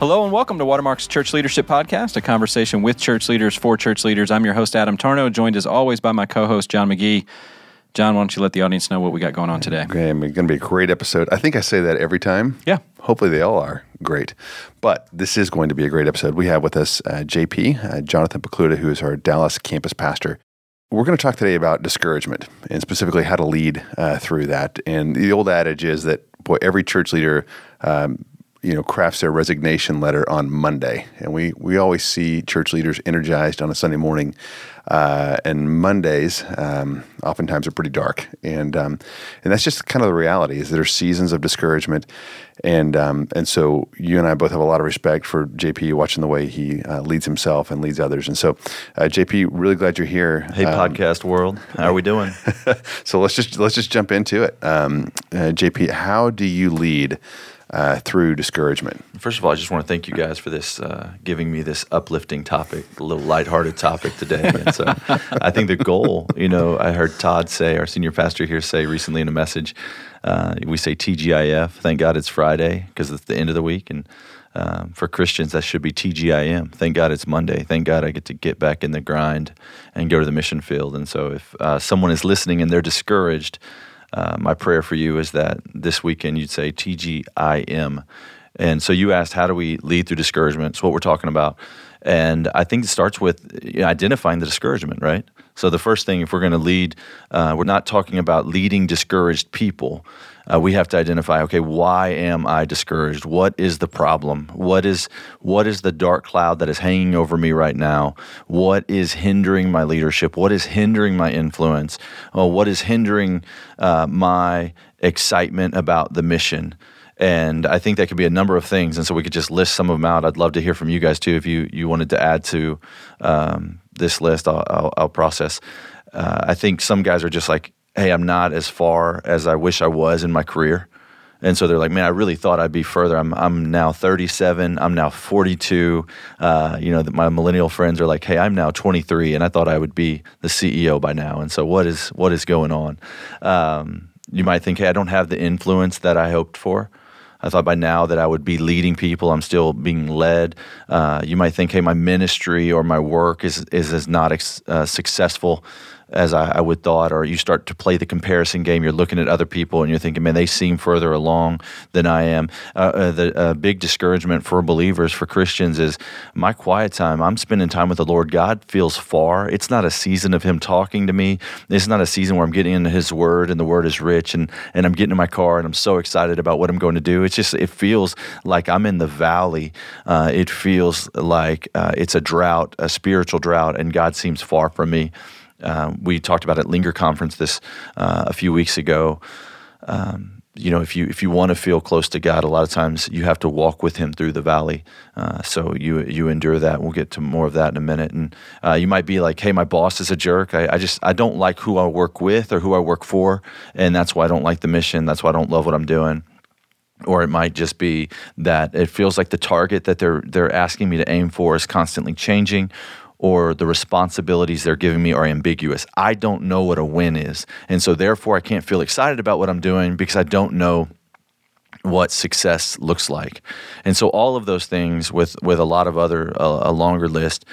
Hello and welcome to Watermark's Church Leadership Podcast, a conversation with church leaders for church leaders. I'm your host, Adam Tarnow, joined as always by my co host, John McGee. John, why don't you let the audience know what we got going on today? Okay, it's going to be a great episode. I think I say that every time. Yeah. Hopefully they all are great. But this is going to be a great episode. We have with us uh, JP, uh, Jonathan Pokluda, who is our Dallas campus pastor. We're going to talk today about discouragement and specifically how to lead uh, through that. And the old adage is that, boy, every church leader um, you know crafts their resignation letter on Monday, and we we always see church leaders energized on a Sunday morning, uh, and Mondays um, oftentimes are pretty dark, and um, and that's just kind of the reality. Is there are seasons of discouragement, and um, and so you and I both have a lot of respect for JP, watching the way he uh, leads himself and leads others, and so uh, JP, really glad you're here. Hey, um, podcast world, how are we doing? so let's just let's just jump into it. Um, uh, JP, how do you lead? Uh, through discouragement. First of all, I just want to thank you guys for this, uh, giving me this uplifting topic, a little lighthearted topic today. And so I think the goal, you know, I heard Todd say, our senior pastor here say recently in a message, uh, we say TGIF. Thank God it's Friday because it's the end of the week. And um, for Christians, that should be TGIM. Thank God it's Monday. Thank God I get to get back in the grind and go to the mission field. And so if uh, someone is listening and they're discouraged, uh, my prayer for you is that this weekend you'd say TGIM. And so you asked, how do we lead through discouragement? It's what we're talking about. And I think it starts with identifying the discouragement, right? So the first thing, if we're going to lead, uh, we're not talking about leading discouraged people. Uh, we have to identify, okay, why am I discouraged? What is the problem? What is what is the dark cloud that is hanging over me right now? What is hindering my leadership? What is hindering my influence? Well, what is hindering uh, my excitement about the mission? And I think that could be a number of things. And so we could just list some of them out. I'd love to hear from you guys too if you, you wanted to add to um, this list. I'll, I'll, I'll process. Uh, I think some guys are just like, hey, I'm not as far as I wish I was in my career. And so they're like, man, I really thought I'd be further. I'm, I'm now 37. I'm now 42. Uh, you know, my millennial friends are like, hey, I'm now 23, and I thought I would be the CEO by now. And so what is what is going on? Um, you might think, hey, I don't have the influence that I hoped for. I thought by now that I would be leading people. I'm still being led. Uh, you might think, hey, my ministry or my work is is, is not ex- uh, successful as I, I, would thought, or you start to play the comparison game. You're looking at other people and you're thinking, man, they seem further along than I am. Uh, uh, the uh, big discouragement for believers, for Christians, is my quiet time. I'm spending time with the Lord. God feels far. It's not a season of Him talking to me. It's not a season where I'm getting into His Word and the Word is rich and and I'm getting in my car and I'm so excited about what I'm going to do. It's just it feels like I'm in the valley. Uh, it feels like uh, it's a drought, a spiritual drought, and God seems far from me. Um, we talked about at Linger Conference this uh, a few weeks ago. Um, you know, if you if you want to feel close to God, a lot of times you have to walk with Him through the valley. Uh, so you you endure that. We'll get to more of that in a minute. And uh, you might be like, "Hey, my boss is a jerk. I, I, just I don't like who I work with or who I work for, and that's why I don't like the mission. That's why I don't love what I'm doing." Or it might just be that it feels like the target that they're they're asking me to aim for is constantly changing, or the responsibilities they're giving me are ambiguous. I don't know what a win is. And so, therefore, I can't feel excited about what I'm doing because I don't know what success looks like. And so, all of those things, with, with a lot of other, uh, a longer list,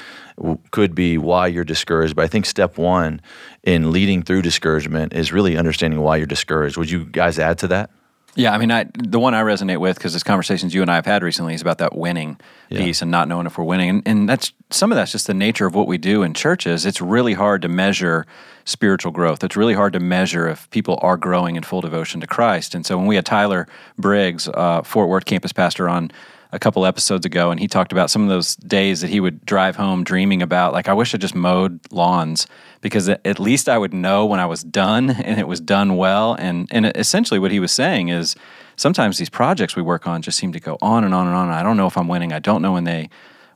could be why you're discouraged. But I think step one in leading through discouragement is really understanding why you're discouraged. Would you guys add to that? Yeah, I mean, I, the one I resonate with because this conversations you and I have had recently is about that winning yeah. piece and not knowing if we're winning, and, and that's some of that's just the nature of what we do in churches. It's really hard to measure spiritual growth. It's really hard to measure if people are growing in full devotion to Christ. And so when we had Tyler Briggs, uh, Fort Worth campus pastor, on a couple episodes ago, and he talked about some of those days that he would drive home dreaming about, like, I wish I just mowed lawns because at least I would know when I was done and it was done well. And, and essentially, what he was saying is sometimes these projects we work on just seem to go on and on and on. I don't know if I'm winning. I don't know when they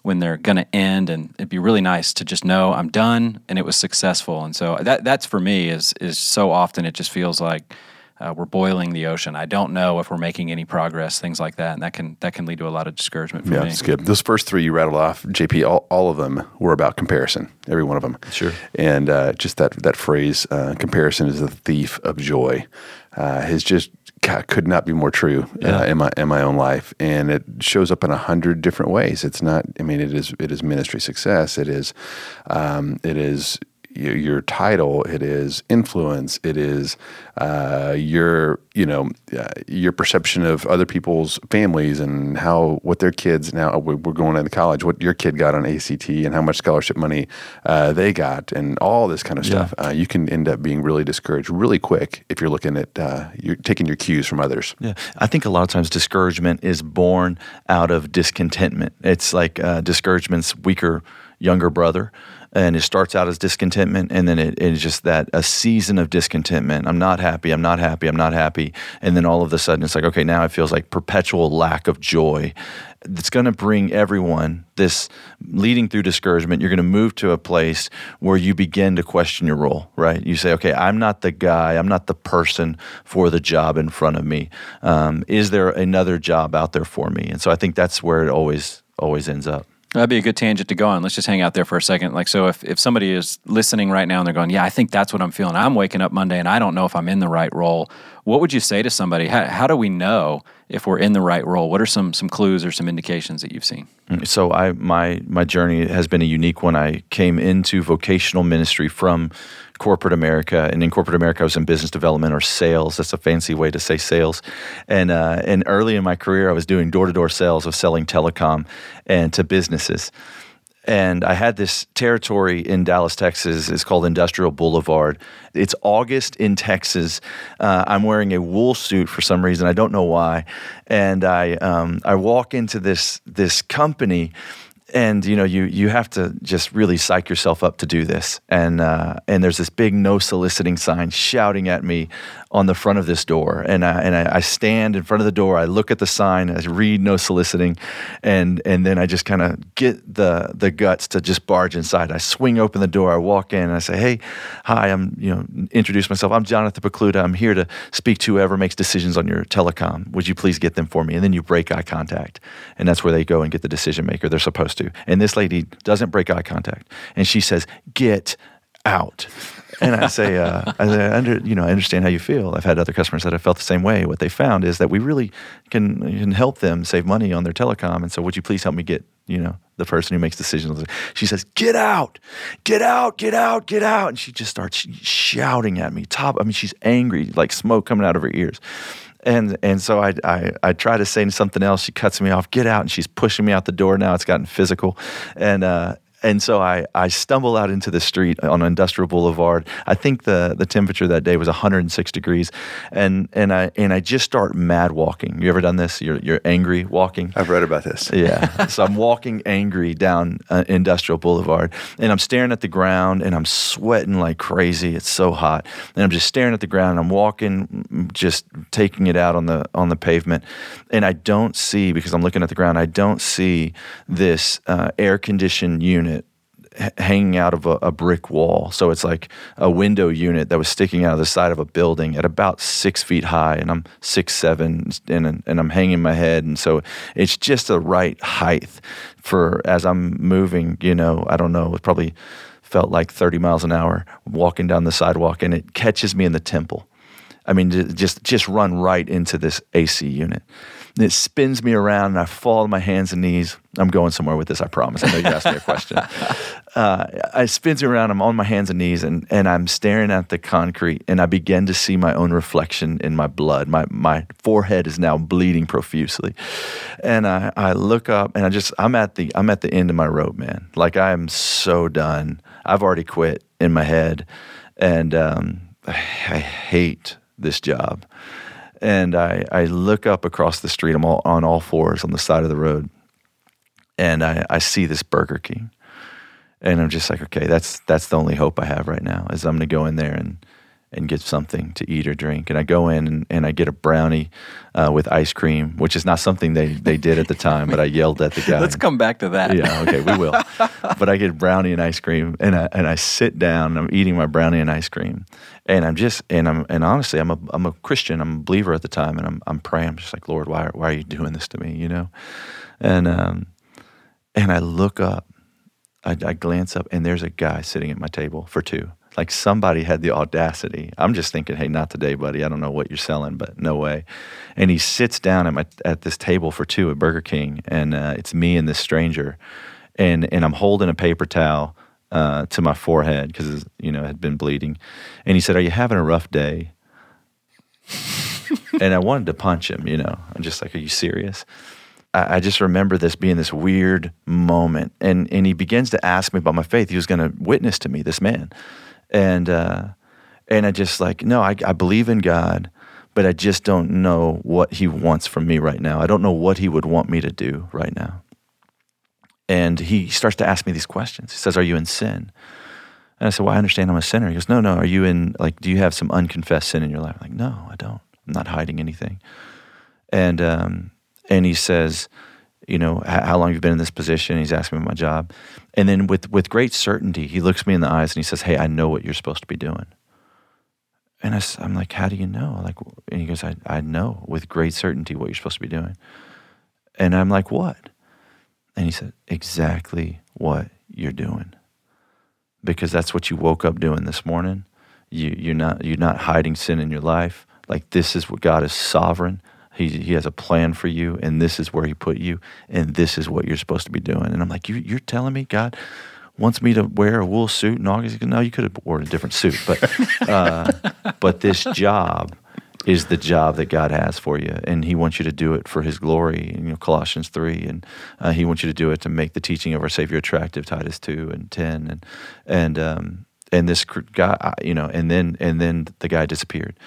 when they're going to end and it'd be really nice to just know I'm done and it was successful and so that that's for me is is so often it just feels like uh, we're boiling the ocean. I don't know if we're making any progress, things like that, and that can that can lead to a lot of discouragement for yeah, me. that's good. Those first three you rattled off, JP, all, all of them were about comparison. Every one of them. Sure. And uh, just that that phrase, uh, "comparison is the thief of joy," uh, has just God, could not be more true Yeah. uh, in my in my own life, and it shows up in a hundred different ways. It's not. I mean, it is it is ministry success. It is um, it is your, your title. It is influence. It is uh, your you know uh, your perception of other people's families and how what their kids now we- we're going into college. What your kid got on ACT and how much scholarship money uh, they got and all this kind of Yeah. stuff. Uh, you can end up being really discouraged really quick if you're looking at uh, you're taking your cues from others. Yeah, I think a lot of times discouragement is born out of discontentment. It's like uh, discouragement's weaker younger brother, and it starts out as discontentment, and then it, it's just that a season of discontentment. I'm not happy. I'm not happy. I'm not happy, and then all of a sudden it's like, okay, now it feels like perpetual lack of joy. It's going to bring everyone this leading through discouragement. You're going to move to a place where you begin to question your role, right? You say, okay, I'm not the guy, I'm not the person for the job in front of me. Um, is there another job out there for me? And so I think that's where it always always ends up. That'd be a good tangent to go on. Let's just hang out there for a second. Like, so if, if somebody is listening right now and they're going, Yeah, I think that's what I'm feeling. I'm waking up Monday and I don't know if I'm in the right role. What would you say to somebody? How, how do we know if we're in the right role? What are some, some clues or some indications that you've seen? So I my my journey has been a unique one. I came into vocational ministry from corporate America, and in corporate America, I was in business development or sales. That's a fancy way to say sales. And uh, and early in my career, I was doing door to door sales of selling telecom and to businesses. And I had this territory in Dallas, Texas. It's called Industrial Boulevard. It's August in Texas. Uh, I'm wearing a wool suit for some reason. I don't know why. And I um, I walk into this this company, and you know you you have to just really psych yourself up to do this. And uh, and there's this big no soliciting sign shouting at me on the front of this door. And I, and I, I stand in front of the door. I look at the sign. I read no soliciting, and and then I just kind of get the the guts to just barge inside. I swing open the door. I walk in. and I say, "Hey, hi. I'm you know introduce myself. I'm Jonathan Pokluda. I'm here to speak to whoever makes decisions on your telecom. Would you please get them for me?" And then you break eye contact, and that's where they go and get the decision maker. They're supposed to. And this lady doesn't break eye contact, and she says, "Get out." and I say, uh, I, say, under, you know, I understand how you feel. I've had other customers that have felt the same way. What they found is that we really can can help them save money on their telecom. And so, would you please help me get, you know, the person who makes decisions? She says, "Get out, get out, get out, get out!" And she just starts shouting at me. Top, I mean, she's angry, like smoke coming out of her ears. And and so I, I I try to say something else. She cuts me off. Get out! And she's pushing me out the door. Now it's gotten physical, and uh, and so I, I stumble out into the street on Industrial Boulevard. I think the, the temperature that day was 106 degrees, and and I and I just start mad walking. You ever done this? You're you're angry walking. I've read about this. Yeah. so I'm walking angry down uh, Industrial Boulevard and I'm staring at the ground and I'm sweating like crazy. It's so hot. And I'm just staring at the ground. I'm walking, mm, just taking it out on the on the pavement. And I don't see because I'm looking at the ground. I don't see this uh, air conditioned unit hanging out of a, a brick wall. So it's like a window unit that was sticking out of the side of a building at about six feet high, and I'm six seven, and and I'm hanging my head, and so it's just the right height for as I'm moving. You know, I don't know, it probably felt like 30 miles an hour walking down the sidewalk, and it catches me in the temple. I mean, just just run right into this AC unit. And it spins me around, and I fall on my hands and knees. I'm going somewhere with this, I promise. I know you asked me a question. Uh, it spins me around. I'm on my hands and knees, and, and I'm staring at the concrete, and I begin to see my own reflection in my blood. My my forehead is now bleeding profusely, and I, I look up, and I just I'm at the I'm at the end of my rope, man. Like I am so done. I've already quit in my head, and um, I hate this job. And I, I look up across the street. I'm all, on all fours on the side of the road. And I, I see this Burger King. And I'm just like, okay, that's that's the only hope I have right now is I'm going to go in there and, and get something to eat or drink. And I go in and, and I get a brownie uh, with ice cream, which is not something they, they did at the time, but I yelled at the guy. Let's come back to that. Yeah, okay, we will. but I get brownie and ice cream, and I and I sit down. And I'm eating my brownie and ice cream, and I'm just and I'm and honestly, I'm a I'm a Christian. I'm a believer at the time, and I'm I'm praying. I'm just like, Lord, why why are you doing this to me? You know, and um, and I look up, I, I glance up, and there's a guy sitting at my table for two. Like somebody had the audacity. I'm just thinking, hey, not today, buddy. I don't know what you're selling, but no way. And he sits down at my at this table for two at Burger King, and uh, it's me and this stranger, and and I'm holding a paper towel uh, to my forehead because you know it had been bleeding, and he said, "Are you having a rough day?" and I wanted to punch him. You know, I'm just like, "Are you serious?" I, I just remember this being this weird moment, and and he begins to ask me about my faith. He was going to witness to me, this man, and uh, and I just like, no, I, I believe in God, but I just don't know what He wants from me right now. I don't know what He would want me to do right now. And he starts to ask me these questions. He says, "Are you in sin?" And I said, "Well, I understand I'm a sinner." He goes, "No, no. Are you in like? Do you have some unconfessed sin in your life?" I'm like, "No, I don't. I'm not hiding anything." And um, and he says, you know, how long you've been in this position. He's asking me my job. And then with, with great certainty, he looks me in the eyes and he says, Hey, I know what you're supposed to be doing. And I, am like, How do you know? Like, and he goes, I, I know with great certainty what you're supposed to be doing. And I'm like, What? And he said, Exactly what you're doing. Because that's what you woke up doing this morning. You, you're, not, you're not hiding sin in your life. Like, this is what God is sovereign. He, he has a plan for you, and this is where He put you, and this is what you're supposed to be doing. And I'm like, you, you're telling me God wants me to wear a wool suit in August? No, you could have worn a different suit, but uh, but this job is the job that God has for you, and He wants you to do it for His glory. You know, Colossians three, and uh, He wants you to do it to make the teaching of our Savior attractive. Titus two and ten, and and um, and this guy, you know, and then and then the guy disappeared.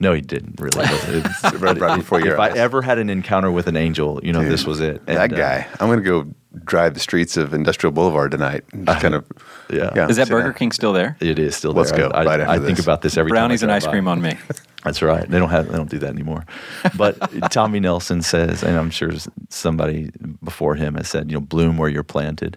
No, he didn't really. right, right before your If eyes. I ever had an encounter with an angel, you know, Dude, this was it. that And, uh, guy. I'm going to go drive the streets of Industrial Boulevard tonight. and Just kind of. yeah. Is that Burger down. King still there? it is still Let's there. go I, right I, after I think this. about this every Brownies time I and ice cream by. on me. That's right. They don't have. They don't do that anymore. But Tommy Nelson says, and I'm sure somebody before him has said, you know, bloom where you're planted.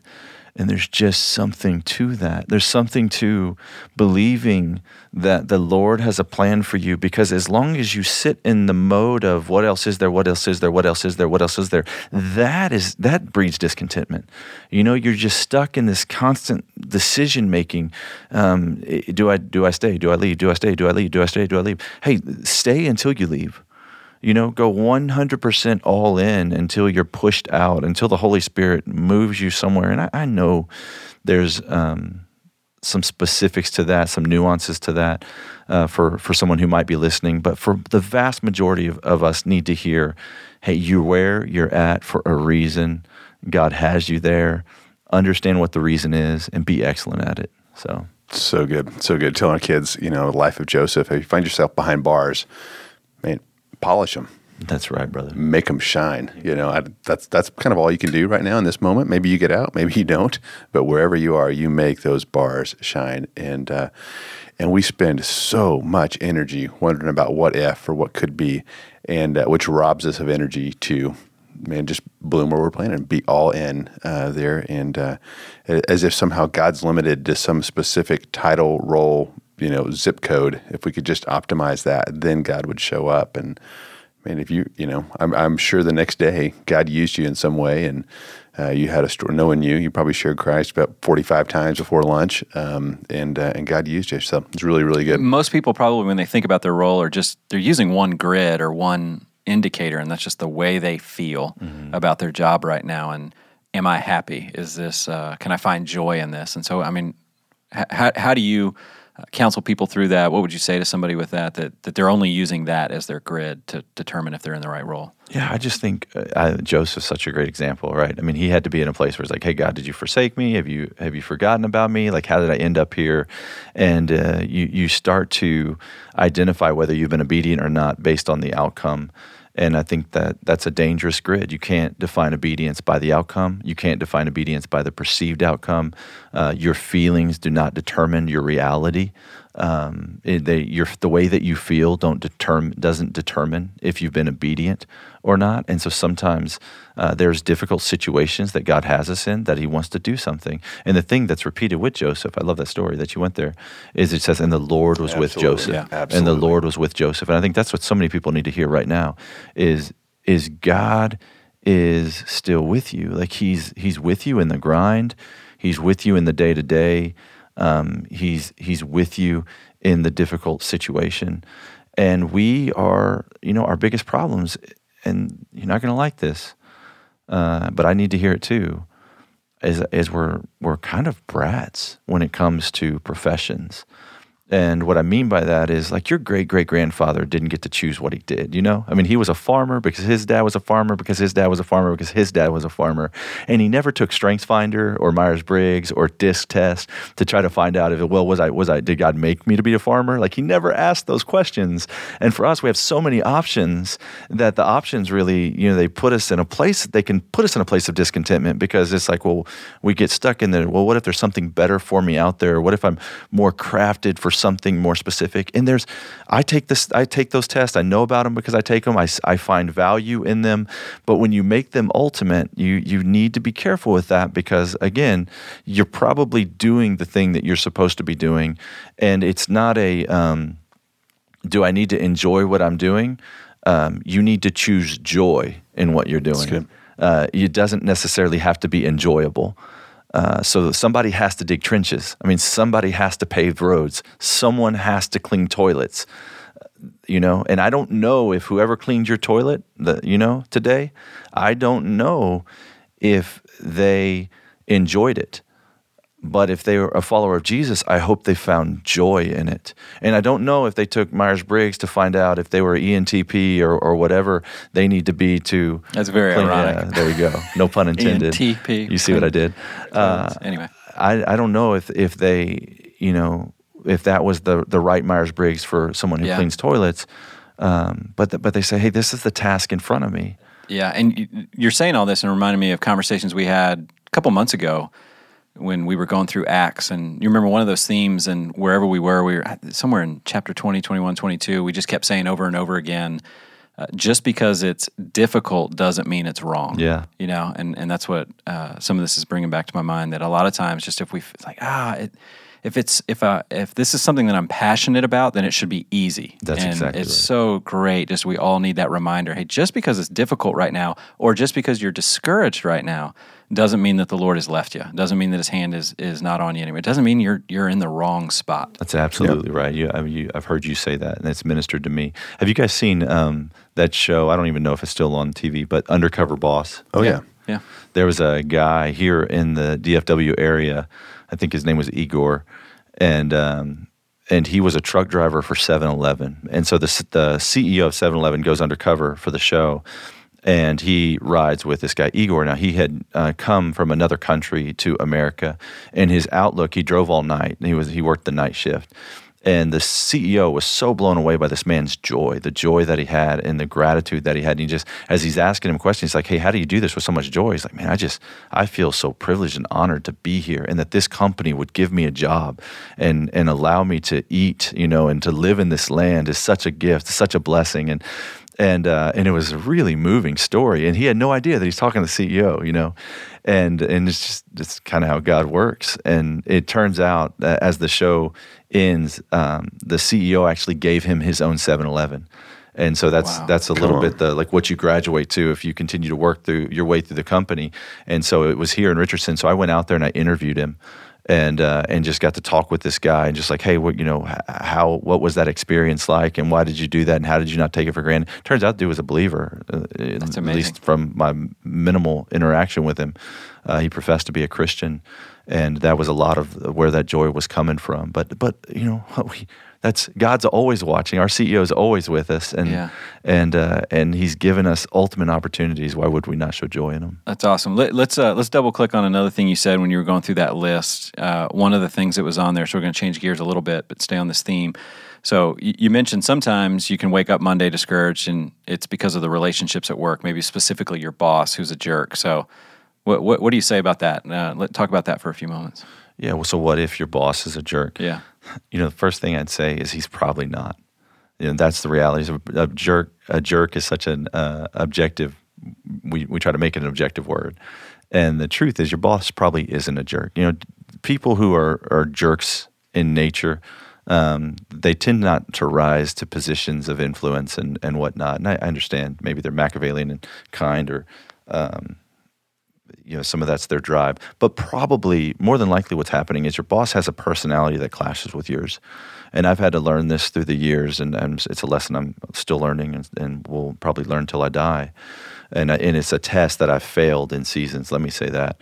And there's just something to that. There's something to believing that the Lord has a plan for you because as long as you sit in the mode of what else is there, what else is there, what else is there, what else is there, that is that breeds discontentment. You know, you're just stuck in this constant decision making. Um, do I do I stay? Do I leave? Do I stay? Do I leave? Do I stay? Do I leave? Hey, stay until you leave. You know, go 100% all in until you're pushed out, until the Holy Spirit moves you somewhere. And I, I know there's um, some specifics to that, some nuances to that uh, for, for someone who might be listening. But for the vast majority of, of us, need to hear hey, you're where you're at for a reason. God has you there. Understand what the reason is and be excellent at it. So, So good. So good. Telling our kids, you know, the life of Joseph. If you find yourself behind bars, polish them. that's right, brother. make them shine. You know, I, that's that's kind of all you can do right now in this moment. Maybe you get out, maybe you don't, but wherever you are, you make those bars shine. And uh, and we spend so much energy wondering about what if or what could be, and uh, which robs us of energy to man just bloom where we're playing and be all in uh, there, and uh, as if somehow God's limited to some specific title, role, you know, zip code. If we could just optimize that, then God would show up and man, if you, you know, I'm, I'm sure the next day God used you in some way and uh, you had a story, knowing you, you probably shared Christ about 45 times before lunch um, and, uh, and God used you. So it's really, really good. Most people probably, when they think about their role, are just they're using one grid or one indicator, and that's just the way they feel about their job right now. And am I happy? Is this? Uh, can I find joy in this? And so, I mean, h- how how do you counsel people through that? What would you say to somebody with that? That that they're only using that as their grid to determine if they're in the right role. Yeah, I just think uh, Joseph's such a great example, right? I mean, he had to be in a place where it's like, "Hey, God, did you forsake me? Have you have you forgotten about me? Like, how did I end up here?" And uh, you you start to identify whether you've been obedient or not based on the outcome. And I think that that's a dangerous grid. You can't define obedience by the outcome. You can't define obedience by the perceived outcome. Uh, your feelings do not determine your reality. Um, it, they, your, the way that you feel don't determine doesn't determine if you've been obedient or not. And so sometimes uh, there's difficult situations that God has us in that He wants to do something. And the thing that's repeated with Joseph, I love that story that you went there, is it says, "And the Lord was with Joseph." Yeah, and the. Lord was with Joseph. And I think that's what so many people need to hear right now is is God is still with you. Like he's he's with you in the grind. He's with you in the day to day. Um, he's He's with you in the difficult situation, and we are, you know, our biggest problems. And you're not going to like this, uh, but I need to hear it too. Is is we're we're kind of brats when it comes to professions. And what I mean by that is like your great great grandfather didn't get to choose what he did, you know? I mean, he was a farmer because his dad was a farmer, because his dad was a farmer, because his dad was a farmer. And he never took StrengthsFinder or Myers Briggs or DISC test to try to find out if, well, was I, was I, did God make me to be a farmer? Like he never asked those questions. And for us, we have so many options that the options really, you know, they put us in a place, they can put us in a place of discontentment because it's like, well, we get stuck in there. Well, what if there's something better for me out there? What if I'm more crafted for something more specific. And there's, I take this, I take those tests. I know about them because I take them. I, I find value in them. But when you make them ultimate, you you need to be careful with that because again, you're probably doing the thing that you're supposed to be doing, and it's not a. Um, do I need to enjoy what I'm doing? Um, you need to choose joy in what you're doing. Uh, it doesn't necessarily have to be enjoyable. Uh, so somebody has to dig trenches. I mean, somebody has to pave roads. Someone has to clean toilets. You know, and I don't know if whoever cleaned your toilet, the, you know, today, I don't know if they enjoyed it. But if they were a follower of Jesus, I hope they found joy in it. And I don't know if they took Myers Briggs to find out if they were ENTP or, or whatever they need to be to. That's very clean, ironic. Yeah, there you go. No pun intended. ENTP. You see what I did? Uh, anyway, I, I don't know if, if they, you know, if that was the, the right Myers Briggs for someone who yeah. cleans toilets. Um, but, the, but they say, hey, this is the task in front of me. Yeah. And you're saying all this and reminding me of conversations we had a couple months ago when we were going through Acts. And you remember one of those themes, and wherever we were, we were somewhere in chapter 20, 21, 22, we just kept saying over and over again, uh, just because it's difficult doesn't mean it's wrong. Yeah. You know, and, and that's what uh, some of this is bringing back to my mind that a lot of times, just if we like, ah, it, if it's if I if this is something that I'm passionate about, then it should be easy. That's and exactly it's right. so great. Just we all need that reminder. Hey, just because it's difficult right now, or just because you're discouraged right now, doesn't mean that the Lord has left you. Doesn't mean that His hand is is not on you anymore. It doesn't mean you're you're in the wrong spot. That's absolutely yep. right. You, I mean, you, I've heard you say that, and it's ministered to me. Have you guys seen um, that show? I don't even know if it's still on TV, but Undercover Boss. Oh yeah. yeah, There was a guy here in the DFW area. I think his name was Igor, and um, and he was a truck driver for 7-Eleven. And so the the CEO of 7-Eleven goes undercover for the show and he rides with this guy Igor. Now he had uh, come from another country to America, and his outlook. He drove all night. He was he worked the night shift, and the CEO was so blown away by this man's joy, the joy that he had, and the gratitude that he had. And he just, as he's asking him questions, he's like, "Hey, how do you do this with so much joy?" He's like, "Man, I just I feel so privileged and honored to be here, and that this company would give me a job and and allow me to eat, you know, and to live in this land is such a gift, such a blessing." And and uh, and it was a really moving story. And he had no idea that he's talking to the CEO, you know, and and it's just it's kind of how God works. And it turns out that as the show ends, um, the CEO actually gave him his own 7-Eleven. And so that's wow. that's a Come little on. bit the like what you graduate to if you continue to work through your way through the company. And so it was here in Richardson. So I went out there and I interviewed him and uh, and just got to talk with this guy and just like, hey, what you know, how what was that experience like, and why did you do that, and how did you not take it for granted? Turns out, dude was a believer. Uh, at least from my minimal interaction with him, uh, he professed to be a Christian, and that was a lot of where that joy was coming from. But but you know, we that's God's always watching. Our CEO is always with us, and yeah. and uh, and He's given us ultimate opportunities. Why would we not show joy in them? That's awesome. Let, us let's, uh, let's double click on another thing you said when you were going through that list. Uh, one of the things that was on there. So we're going to change gears a little bit, but stay on this theme. So you mentioned sometimes you can wake up Monday discouraged, and it's because of the relationships at work. Maybe specifically your boss, who's a jerk. So what what, what do you say about that? Uh, let talk about that for a few moments. Yeah. Well, so what if your boss is a jerk? Yeah you know, the first thing I'd say is he's probably not. You know, that's the reality. A, a jerk, a jerk is such an uh, objective. We we try to make it an objective word, and the truth is, your boss probably isn't a jerk. You know, people who are are jerks in nature, um, they tend not to rise to positions of influence and and whatnot. And I, I understand maybe they're Machiavellian and kind or um, you know some of that's their drive. But probably more than likely what's happening is your boss has a personality that clashes with yours. And i've had to learn this through the years and, and it's a lesson i'm still learning and, and will probably learn till i die. And, and it's a test that i've failed in seasons let me say that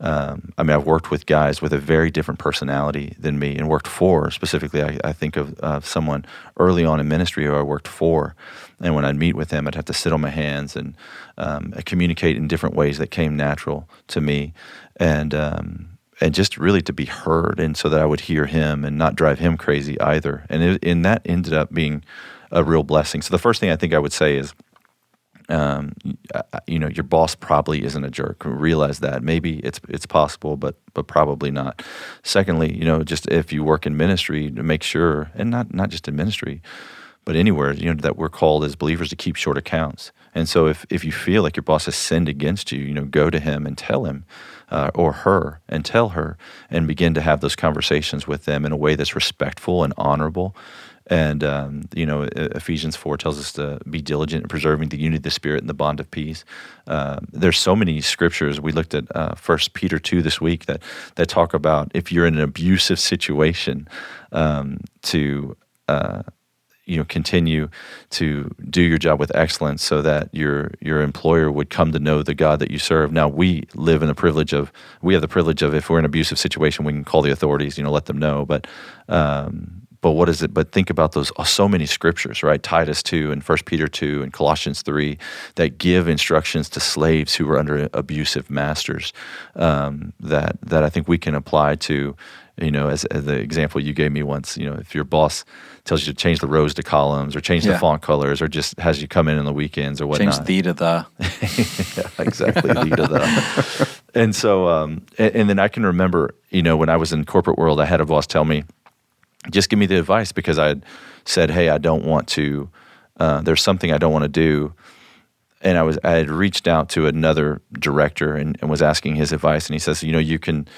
um, I mean, I've worked with guys with a very different personality than me, and worked for specifically. I, I think of uh, someone early on in ministry who I worked for, and when I'd meet with him, I'd have to sit on my hands and um, communicate in different ways that came natural to me, and um, and just really to be heard, and so that I would hear him and not drive him crazy either. And it, and that ended up being a real blessing. So the first thing I think I would say is um, you know, your boss probably isn't a jerk. Realize that. Maybe it's it's possible, but but probably not. Secondly, you know, just if you work in ministry, to make sure, and not not just in ministry, but anywhere, you know, that we're called as believers to keep short accounts. And so, if if you feel like your boss has sinned against you, you know, go to him and tell him. Uh, or her and tell her and begin to have those conversations with them in a way that's respectful and honorable and um, you know, Ephesians four tells us to be diligent in preserving the unity of the spirit and the bond of peace. Uh, there's so many scriptures. We looked at uh, First uh, Peter two this week that that talk about if you're in an abusive situation, um, to uh, you know continue to do your job with excellence so that your your employer would come to know the God that you serve. Now we live in the privilege of we have the privilege of if we're in an abusive situation we can call the authorities, you know, let them know. But um, but what is it? But think about those uh, so many scriptures, right? Titus 2 and 1 Peter 2 and Colossians 3 that give instructions to slaves who are under abusive masters um, that, that I think we can apply to, you know, as, as, the example you gave me once, you know, if your boss tells you to change the rows to columns or change yeah. the font colors or just has you come in on the weekends or whatnot. Change the to the. yeah, exactly, the to the. And so, um, and, and then I can remember, you know, when I was in corporate world, I had a boss tell me, just give me the advice because I had said, hey, I don't want to. Uh, there's something I don't want to do, and I was I had reached out to another director and, and, was asking his advice, and he says, you know, you can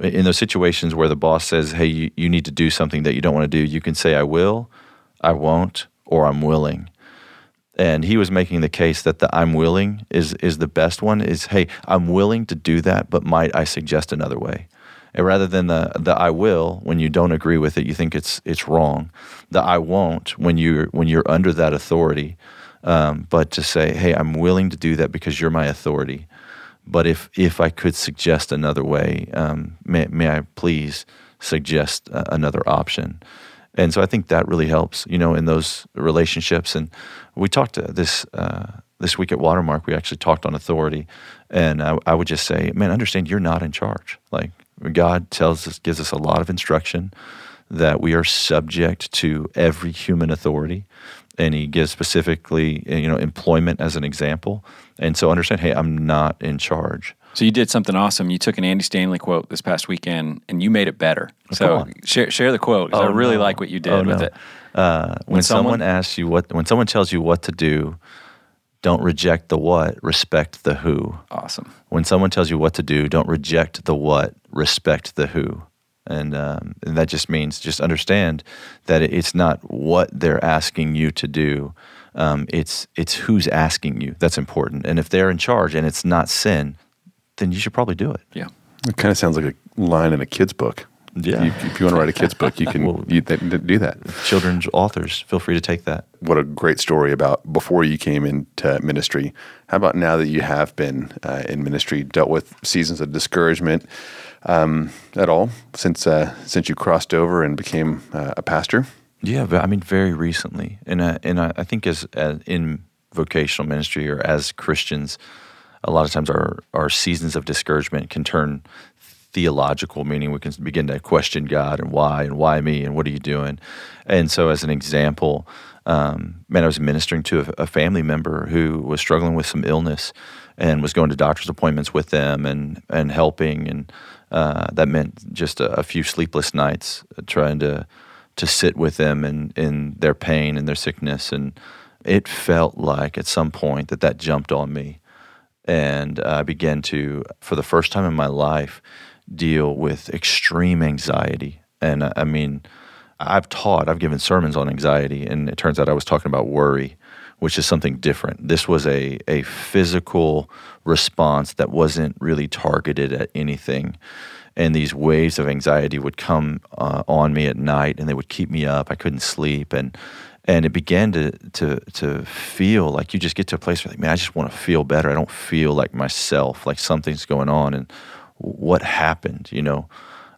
in those situations where the boss says, hey, you, you need to do something that you don't want to do, you can say, I will, I won't, or I'm willing. And he was making the case that the I'm willing is is the best one. Is hey, I'm willing to do that, but might I suggest another way? And rather than the the I will when you don't agree with it, you think it's it's wrong. The I won't when you when you're under that authority, um, but to say, hey, I'm willing to do that because you're my authority. But if if I could suggest another way, um, may may I please suggest uh, another option? And so I think that really helps, you know, in those relationships. And we talked this uh, this week at Watermark. We actually talked on authority, and I, I would just say, man, understand you're not in charge. Like God tells us, gives us a lot of instruction that we are subject to every human authority. And he gives specifically, you know, employment as an example. And so understand, hey, I'm not in charge. So you did something awesome. You took an Andy Stanley quote this past weekend and you made it better. Oh, so share, share the quote. Oh, I really no. like what you did oh, with no. it. Uh, when, when someone, someone asks you what, when someone tells you what to do, don't reject the what, respect the who. Awesome. When someone tells you what to do, don't reject the what, respect the who. And, um, and that just means just understand that it's not what they're asking you to do. Um, it's it's who's asking you. That's important. And if they're in charge and it's not sin, then you should probably do it. Yeah. It kind of sounds like a line in a kid's book. Yeah. If you, if you want to write a kid's book, you can well, you, do that. Children's authors, feel free to take that. What a great story about before you came into ministry. How about now that you have been uh, in ministry, dealt with seasons of discouragement um, at all since uh, since you crossed over and became uh, a pastor? Yeah, but I mean, very recently, and uh, and I think as, as in vocational ministry or as Christians, a lot of times our our seasons of discouragement can turn theological, meaning we can begin to question God and why and why me and what are you doing. And so, as an example, um, man, I was ministering to a, a, family member who was struggling with some illness and was going to doctor's appointments with them and and helping, and uh, that meant just a, a, few sleepless nights trying to to sit with them in in their pain and their sickness, and it felt like at some point that that jumped on me, and I began to, for the first time in my life deal with extreme anxiety. And uh, I mean, I've taught, I've given sermons on anxiety, and it turns out I was talking about worry which is something different. This was a a physical response that wasn't really targeted at anything. And these waves of anxiety would come uh, on me at night, and they would keep me up. I couldn't sleep, and and it began to to to feel like you just get to a place where like man I just want to feel better I don't feel like myself like something's going on and what happened you know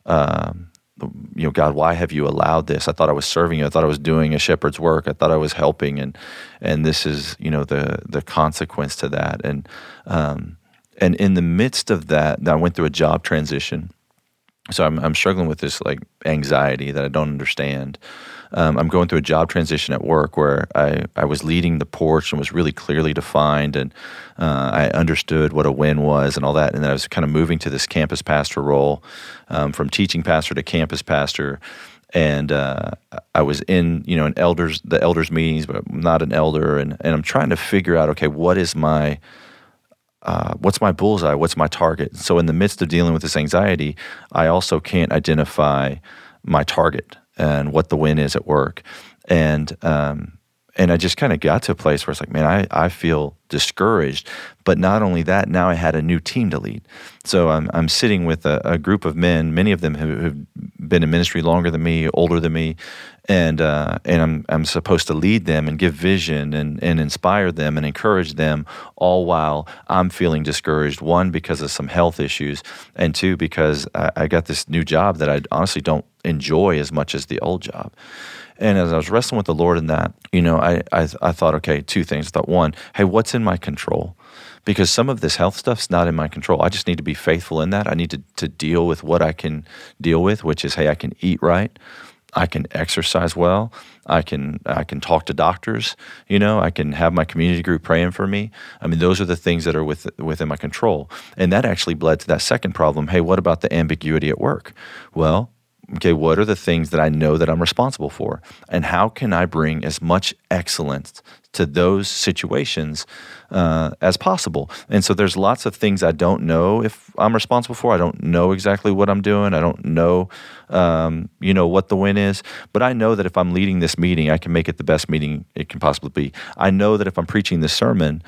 um, you know God why have you allowed this? I thought I was serving you. I thought I was doing a shepherd's work. I thought I was helping. And and this is you know the the consequence to that. And um, and in the midst of that I went through a job transition. So I'm, I'm struggling with this like anxiety that I don't understand um, I'm going through a job transition at work where I, I was leading the porch and was really clearly defined, and uh, I understood what a win was and all that. And then I was kind of moving to this campus pastor role um, from teaching pastor to campus pastor. And uh, I was in, you know, an elders, the elders meetings, but I'm not an elder, and, and I'm trying to figure out, okay, what is my uh, what's my bullseye? What's my target? So, in the midst of dealing with this anxiety, I also can't identify my target and what the win is at work. And um, and I just kind of got to a place where it's like, man, I, I feel discouraged. But not only that, now I had a new team to lead. So I'm, I'm sitting with a, a group of men, many of them who have been in ministry longer than me, older than me, and uh, and I'm, I'm supposed to lead them and give vision and, and inspire them and encourage them, all while I'm feeling discouraged. One, because of some health issues, and two, because I, I got this new job that I honestly don't enjoy as much as the old job. And as I was wrestling with the Lord in that, you know, I, I, I thought, okay, two things. I thought, one, hey, what's in my control? Because some of this health stuff's not in my control. I just need to be faithful in that. I need to, to deal with what I can deal with, which is, hey, I can eat right. I can exercise well. I can I can talk to doctors. You know, I can have my community group praying for me. I mean, those are the things that are with, within my control. And that actually bled to that second problem. Hey, what about the ambiguity at work? Well, okay, what are the things that I know that I'm responsible for? And how can I bring as much excellence to those situations uh, as possible? And so there's lots of things I don't know if I'm responsible for. I don't know exactly what I'm doing. I don't know, um, you know, what the win is. But I know that if I'm leading this meeting, I can make it the best meeting it can possibly be. I know that if I'm preaching this sermon,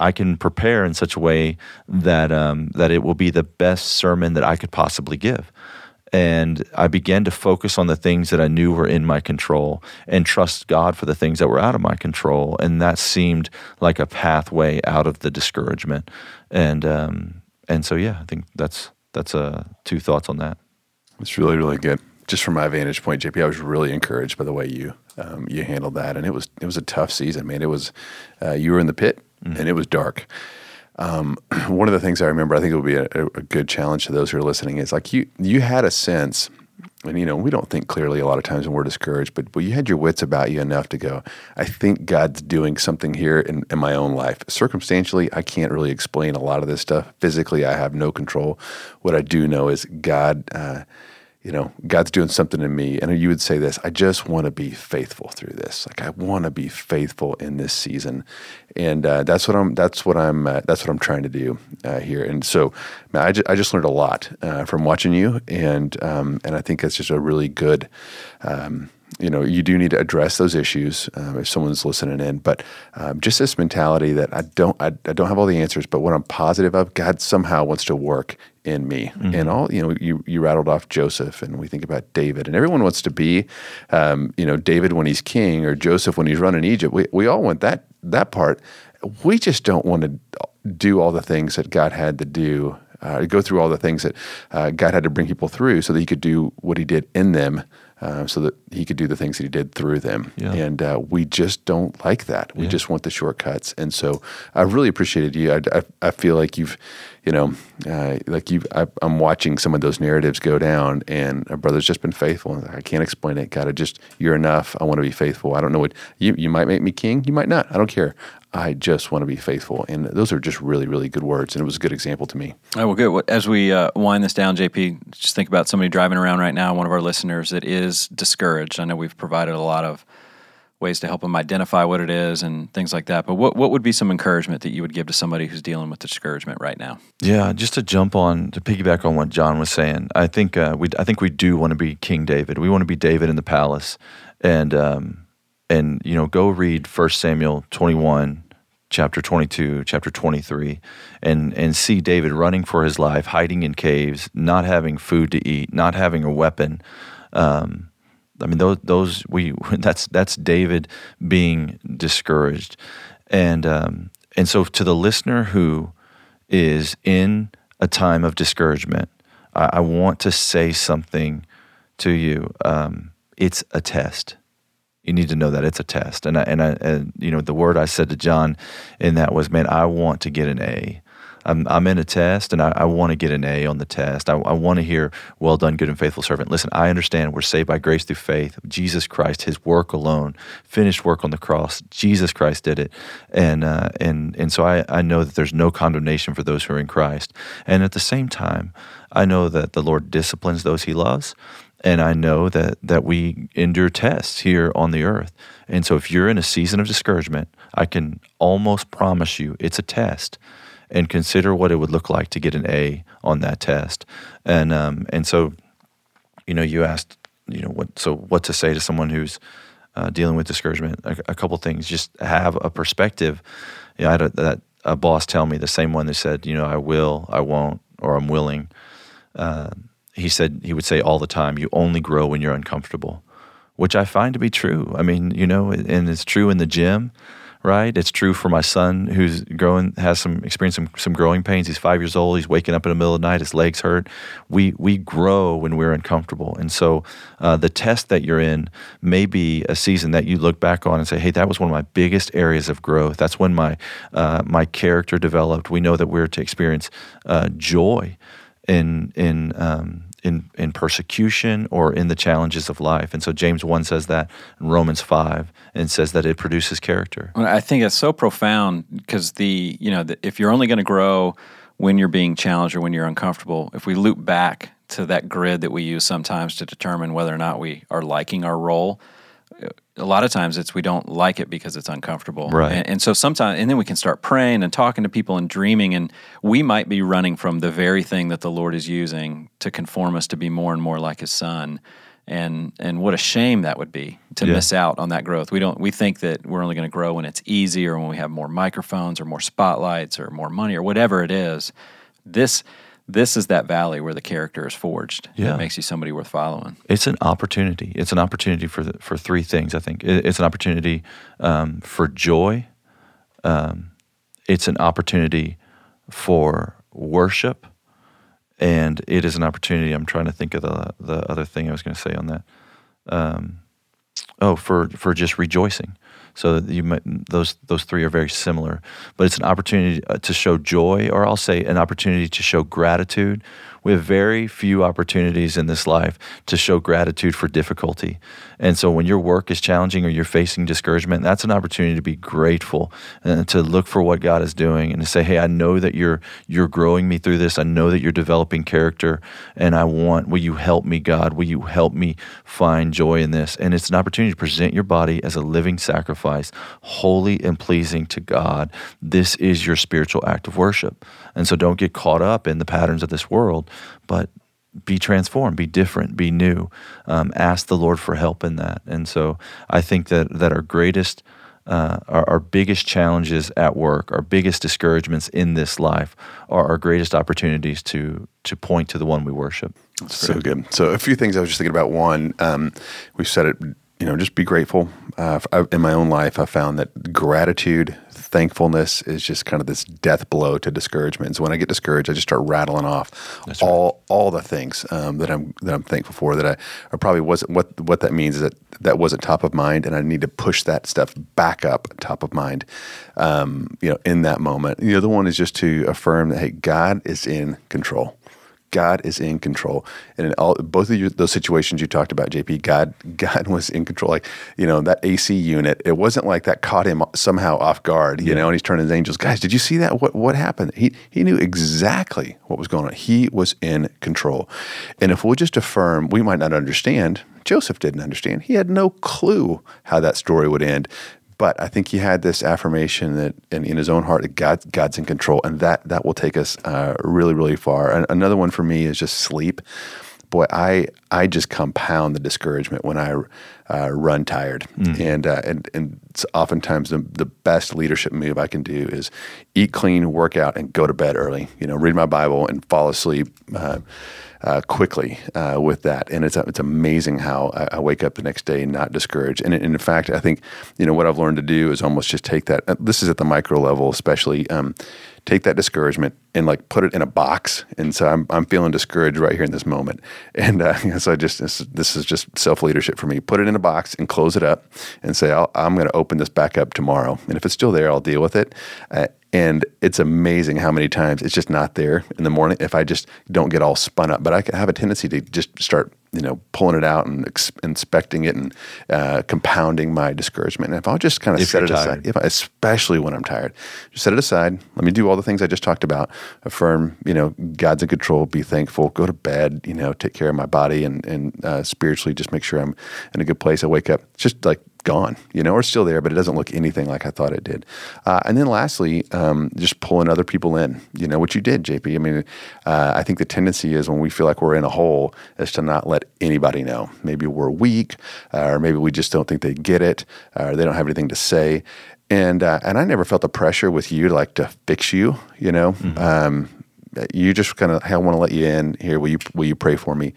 I can prepare in such a way that um, that it will be the best sermon that I could possibly give. And I began to focus on the things that I knew were in my control and trust God for the things that were out of my control. And that seemed like a pathway out of the discouragement. And um, and so yeah, I think that's that's uh, two thoughts on that. It's really really good. Just from my vantage point, JP, I was really encouraged by the way you um, you handled that, and it was it was a tough season, man. It was uh, you were in the pit, mm-hmm. and it was dark. Um, one of the things I remember, I think it would be a, a, good challenge to those who are listening, is like you you had a sense, and you know we don't think clearly a lot of times when we're discouraged, but but you had your wits about you enough to go, I think God's doing something here in, in my own life. Circumstantially, I can't really explain a lot of this stuff. Physically, I have no control. What I do know is God. Uh, you know, God's doing something in me. And you would say this, I just want to be faithful through this. Like I want to be faithful in this season. And uh, that's what I'm, that's what I'm, uh, that's what I'm trying to do uh, here. And so man, I, ju- I just learned a lot uh, from watching you. And, um, and I think it's just a really good, um, you know, you do need to address those issues um, if someone's listening in. But um, just this mentality that I don't, I, I, don't have all the answers, but what I'm positive of, God somehow wants to work in me. Mm-hmm. And all, you know, you you rattled off Joseph, and we think about David, and everyone wants to be, um, you know, David when he's king or Joseph when he's running Egypt. We we all want that that part. We just don't want to do all the things that God had to do. Uh, go through all the things that uh, God had to bring people through, so that He could do what He did in them uh, so that he could do the things that he did through them. Yeah. And uh, we just don't like that. We yeah. just want the shortcuts. And so I really appreciated you. I, I, I feel like you've, you know, uh, like you, I'm watching some of those narratives go down, and a brother's just been faithful. I can't explain it. God, I just you're enough. I want to be faithful. I don't know what you you might make me king. You might not. I don't care. I just want to be faithful. And those are just really, really good words. And it was a good example to me. Oh, well, good. As we uh, wind this down, JP, just think about somebody driving around right now, one of our listeners that is discouraged. I know we've provided a lot of ways to help them identify what it is and things like that. But what, what would be some encouragement that you would give to somebody who's dealing with discouragement right now? Yeah, just to jump on, to piggyback on what John was saying, I think, uh, we, I think we do want to be King David. We want to be David in the palace. And, um, and you know, go read 1 Samuel 21, chapter 22, chapter 23, and and see David running for his life, hiding in caves, not having food to eat, not having a weapon. Um, I mean, those those we that's that's David being discouraged, and um, and so to the listener who is in a time of discouragement, I, want to say something to you. Um, it's a test. You need to know that it's a test, and I, and I, and you know the word I said to John in that was, man, I want to get an A. I'm, I'm in a test and I, I want to get an A on the test. I, I want to hear, well done, good and faithful servant. Listen, I understand we're saved by grace through faith. Jesus Christ, his work alone, finished work on the cross. Jesus Christ did it. And, uh, and, and so I, I know that there's no condemnation for those who are in Christ. And at the same time, I know that the Lord disciplines those he loves. And I know that, that we endure tests here on the earth. And so if you're in a season of discouragement, I can almost promise you it's a test and consider what it would look like to get an A on that test. And um, and so, you know, you asked, you know, what so what to say to someone who's uh, dealing with discouragement. A, a, couple things, just have a perspective. You know, I had a, that a boss tell me the same one that said, you know, I will, I won't, or I'm willing. Uh, he said he would say all the time, you only grow when you're uncomfortable, which I find to be true. I mean, you know, and it's true in the gym right? It's true for my son who's growing, has some experience some, some growing pains. He's five years old. He's waking up in the middle of the night. His legs hurt. We we grow when we're uncomfortable, and so uh, the test that you're in may be a season that you look back on and say, "Hey, that was one of my biggest areas of growth. That's when my uh, my character developed." We know that we're to experience uh, joy in in um, in, in persecution or in the challenges of life. And so James 1 says that, and Romans 5, and says that it produces character. I think it's so profound because the, you know, the, if you're only going to grow when you're being challenged or when you're uncomfortable, if we loop back to that grid that we use sometimes to determine whether or not we are liking our role, a lot of times it's we don't like it because it's uncomfortable. Right. And, and, so sometimes, and then we can start praying and talking to people and dreaming, and we might be running from the very thing that the Lord is using to conform us to be more and more like His Son. And and what a shame that would be to yeah. miss out on that growth. We don't we think that we're only going to grow when it's easy or when we have more microphones or more spotlights or more money or whatever it is. This this is that valley where the character is forged. Yeah. It makes you somebody worth following. It's an opportunity. It's an opportunity for the, for three things. I think it's an opportunity um, for joy. Um, it's an opportunity for worship, and it is an opportunity. I'm trying to think of the the other thing I was going to say on that. Um, oh, for for just rejoicing. So might, those those three are very similar, but it's an opportunity uh, to show joy, or I'll say an opportunity to show gratitude we have very few opportunities in this life to show gratitude for difficulty. And so when your work is challenging or you're facing discouragement, that's an opportunity to be grateful and to look for what God is doing and to say, "Hey, I know that you're you're growing me through this. I know that you're developing character and I want will you help me, God? Will you help me find joy in this?" And it's an opportunity to present your body as a living sacrifice, holy and pleasing to God. This is your spiritual act of worship. And so don't get caught up in the patterns of this world, but be transformed, be different, be new. Um, ask the Lord for help in that. And so I think that, that our greatest, uh, our, our, biggest challenges at work, our biggest discouragements in this life are our greatest opportunities to, to point to the one we worship. That's so good. So a few things I was just thinking about. One, um, we've said it you know, just be grateful. Uh, in my own life, I found that gratitude, thankfulness is just kind of this death blow to discouragement. So when I get discouraged, I just start rattling off That's all right. all the things um, that I'm that I'm thankful for. That I, I probably wasn't. What what that means is that that wasn't top of mind, and I need to push that stuff back up top of mind. Um, you know, in that moment. The other one is just to affirm that hey, God is in control. God is in control. And in all both of you, those situations you talked about, JP, God God was in control. Like you know that AC unit, it wasn't like that caught him somehow off guard. You yeah. know, and he's turning his angels. Guys, did you see that? What what happened? He he knew exactly what was going on. He was in control. And if we'll just affirm, we might not understand. Joseph didn't understand. He had no clue how that story would end. But I think he had this affirmation that in, in his own heart that God, God's in control, and that that will take us uh, really, really far. And another one for me is just sleep. Boy, I I just compound the discouragement when I uh, run tired, mm. and uh, and and it's oftentimes the, the best leadership move I can do is eat clean, work out, and go to bed early. You know, read my Bible and fall asleep. Uh, uh, quickly uh, with that, and it's it's amazing how I, I, wake up the next day not discouraged. And, and, in fact, I think you know what I've learned to do is almost just take that. Uh, this is at the micro level, especially. Um, take that discouragement and like put it in a box. And so I'm, I'm feeling discouraged right here in this moment. And uh, so I just, this, this is just self leadership for me. Put it in a box and close it up and say, i am going to open this back up tomorrow. And if it's still there, I'll deal with it. Uh, and it's amazing how many times it's just not there in the morning if I just don't get all spun up. But I have a tendency to just start, you know, pulling it out and ex- inspecting it and uh, compounding my discouragement. And if I'll just kind of set it tired. aside, if I, especially when I'm tired, just set it aside. Let me do all the things I just talked about. Affirm, you know, God's in control. Be thankful. Go to bed. You know, take care of my body and and uh, spiritually, just make sure I'm in a good place. I wake up just like gone, you know, or still there, but it doesn't look anything like I thought it did. Uh, and then lastly, um, just pulling other people in, you know, what you did, JP. I mean, uh, I think the tendency is when we feel like we're in a hole is to not let anybody know. Maybe we're weak, uh, or maybe we just don't think they get it, or they don't have anything to say. And, uh, and I never felt the pressure with you to like to fix you, you know. Mm-hmm. Um, you just kind of, hey, I want to let you in here. Will you will you pray for me?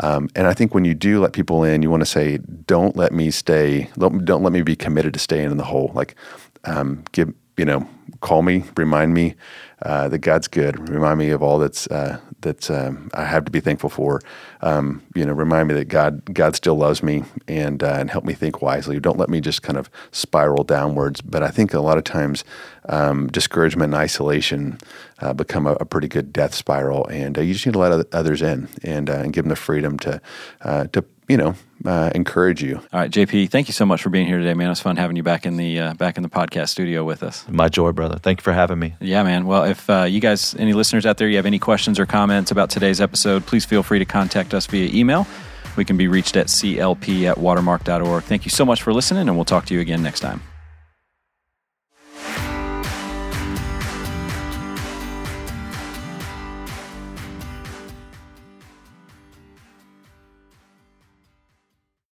Um, and I think when you do let people in, you want to say, don't let me stay. Don't, don't let me be committed to staying in the hole. Like, um, give you know, call me, remind me uh, that God's good. Remind me of all that's uh, that um, I have to be thankful for. Um, you know, remind me that God God still loves me and uh, and help me think wisely. Don't let me just kind of spiral downwards. But I think a lot of times um, discouragement and isolation uh, become a, a, pretty good death spiral, and uh, you just need to let others in and uh, and give them the freedom to to you know, uh, encourage you. All right, JP, thank you so much for being here today, man. It's fun having you back in the uh, back in the podcast studio with us. My joy, brother. Thank you for having me. Yeah, man. Well, if uh, you guys, any listeners out there, you have any questions or comments about today's episode, please feel free to contact us via email. We can be reached at clp at watermark.org. Thank you so much for listening, and we'll talk to you again next time.